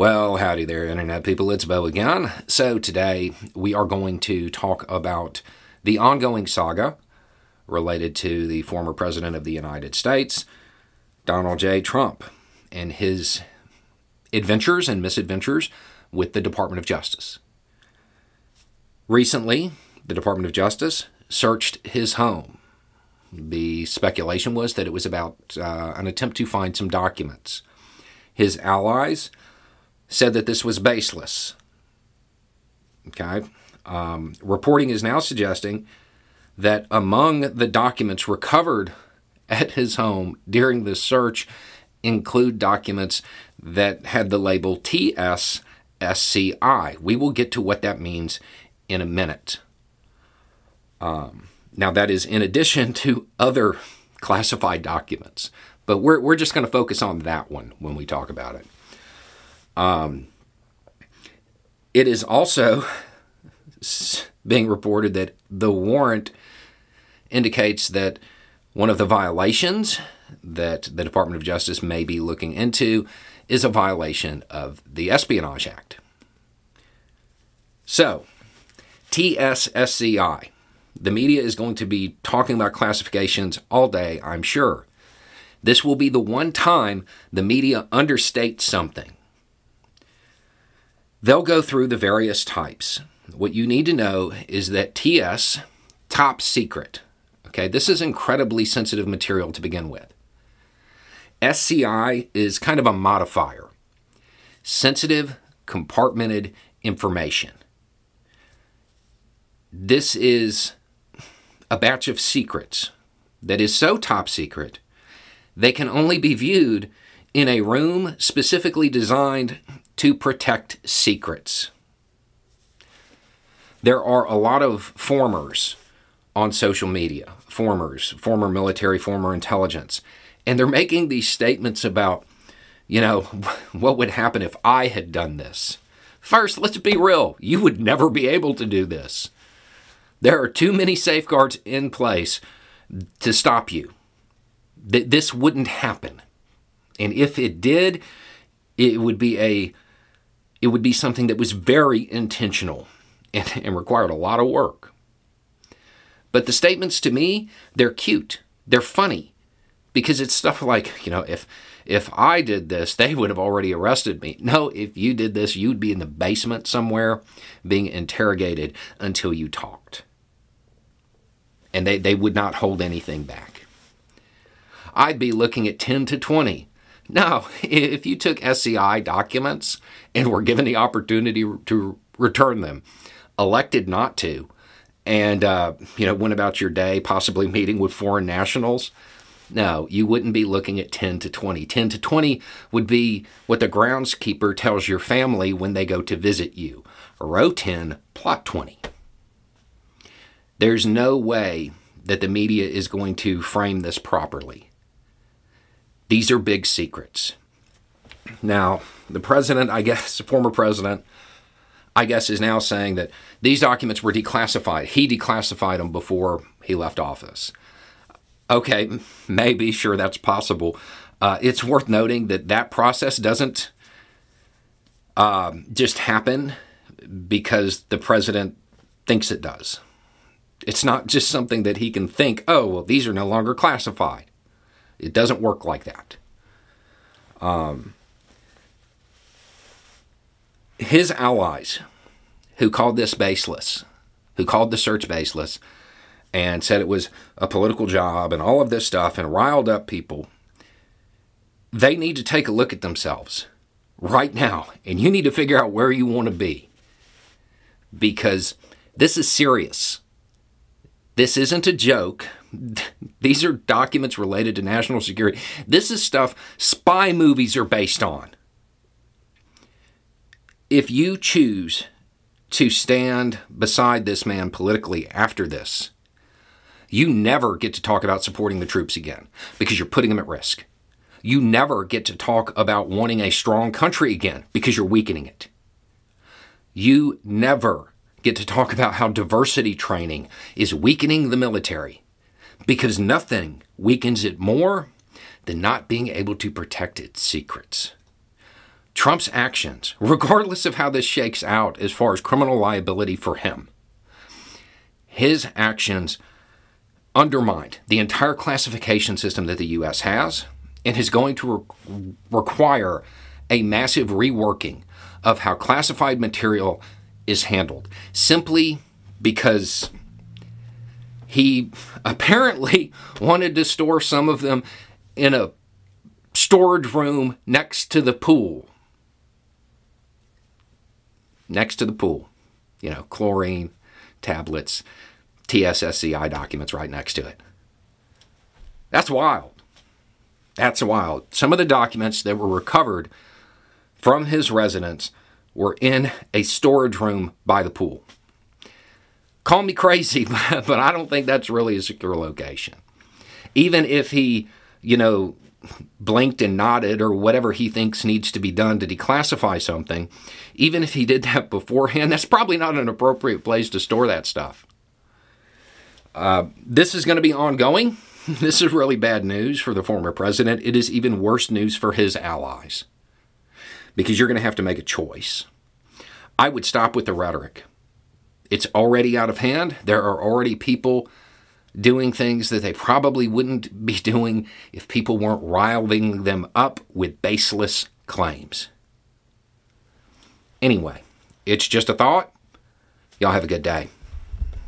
Well, howdy there, Internet people. It's Bo again. So, today we are going to talk about the ongoing saga related to the former President of the United States, Donald J. Trump, and his adventures and misadventures with the Department of Justice. Recently, the Department of Justice searched his home. The speculation was that it was about uh, an attempt to find some documents. His allies said that this was baseless. Okay? Um, reporting is now suggesting that among the documents recovered at his home during the search include documents that had the label TSSCI. We will get to what that means in a minute. Um, now, that is in addition to other classified documents, but we're, we're just going to focus on that one when we talk about it. Um, it is also being reported that the warrant indicates that one of the violations that the Department of Justice may be looking into is a violation of the Espionage Act. So, TSSCI. The media is going to be talking about classifications all day, I'm sure. This will be the one time the media understates something. They'll go through the various types. What you need to know is that TS, top secret. Okay, this is incredibly sensitive material to begin with. SCI is kind of a modifier sensitive, compartmented information. This is a batch of secrets that is so top secret they can only be viewed in a room specifically designed to protect secrets. There are a lot of formers on social media, formers, former military, former intelligence, and they're making these statements about, you know, what would happen if I had done this. First, let's be real. You would never be able to do this. There are too many safeguards in place to stop you. This wouldn't happen. And if it did, it would be a it would be something that was very intentional and, and required a lot of work. But the statements to me, they're cute. They're funny. Because it's stuff like, you know, if if I did this, they would have already arrested me. No, if you did this, you'd be in the basement somewhere being interrogated until you talked. And they, they would not hold anything back. I'd be looking at 10 to 20 no, if you took SCI documents and were given the opportunity to return them, elected not to, and uh, you know went about your day, possibly meeting with foreign nationals, no, you wouldn't be looking at 10 to 20. 10 to 20 would be what the groundskeeper tells your family when they go to visit you. Row 10, plot 20. There's no way that the media is going to frame this properly. These are big secrets. Now, the president, I guess, the former president, I guess, is now saying that these documents were declassified. He declassified them before he left office. Okay, maybe, sure, that's possible. Uh, it's worth noting that that process doesn't uh, just happen because the president thinks it does. It's not just something that he can think, oh, well, these are no longer classified. It doesn't work like that. Um, his allies, who called this baseless, who called the search baseless, and said it was a political job and all of this stuff and riled up people, they need to take a look at themselves right now. And you need to figure out where you want to be. Because this is serious. This isn't a joke. These are documents related to national security. This is stuff spy movies are based on. If you choose to stand beside this man politically after this, you never get to talk about supporting the troops again because you're putting them at risk. You never get to talk about wanting a strong country again because you're weakening it. You never get to talk about how diversity training is weakening the military because nothing weakens it more than not being able to protect its secrets. Trump's actions, regardless of how this shakes out as far as criminal liability for him, his actions undermined the entire classification system that the U.S. has and is going to re- require a massive reworking of how classified material is handled simply because he apparently wanted to store some of them in a storage room next to the pool. Next to the pool. You know, chlorine, tablets, TSSCI documents right next to it. That's wild. That's wild. Some of the documents that were recovered from his residence were in a storage room by the pool. Call me crazy, but I don't think that's really a secure location. Even if he, you know, blinked and nodded or whatever he thinks needs to be done to declassify something, even if he did that beforehand, that's probably not an appropriate place to store that stuff. Uh, this is going to be ongoing. This is really bad news for the former president. It is even worse news for his allies because you're going to have to make a choice. I would stop with the rhetoric. It's already out of hand. There are already people doing things that they probably wouldn't be doing if people weren't riling them up with baseless claims. Anyway, it's just a thought. Y'all have a good day.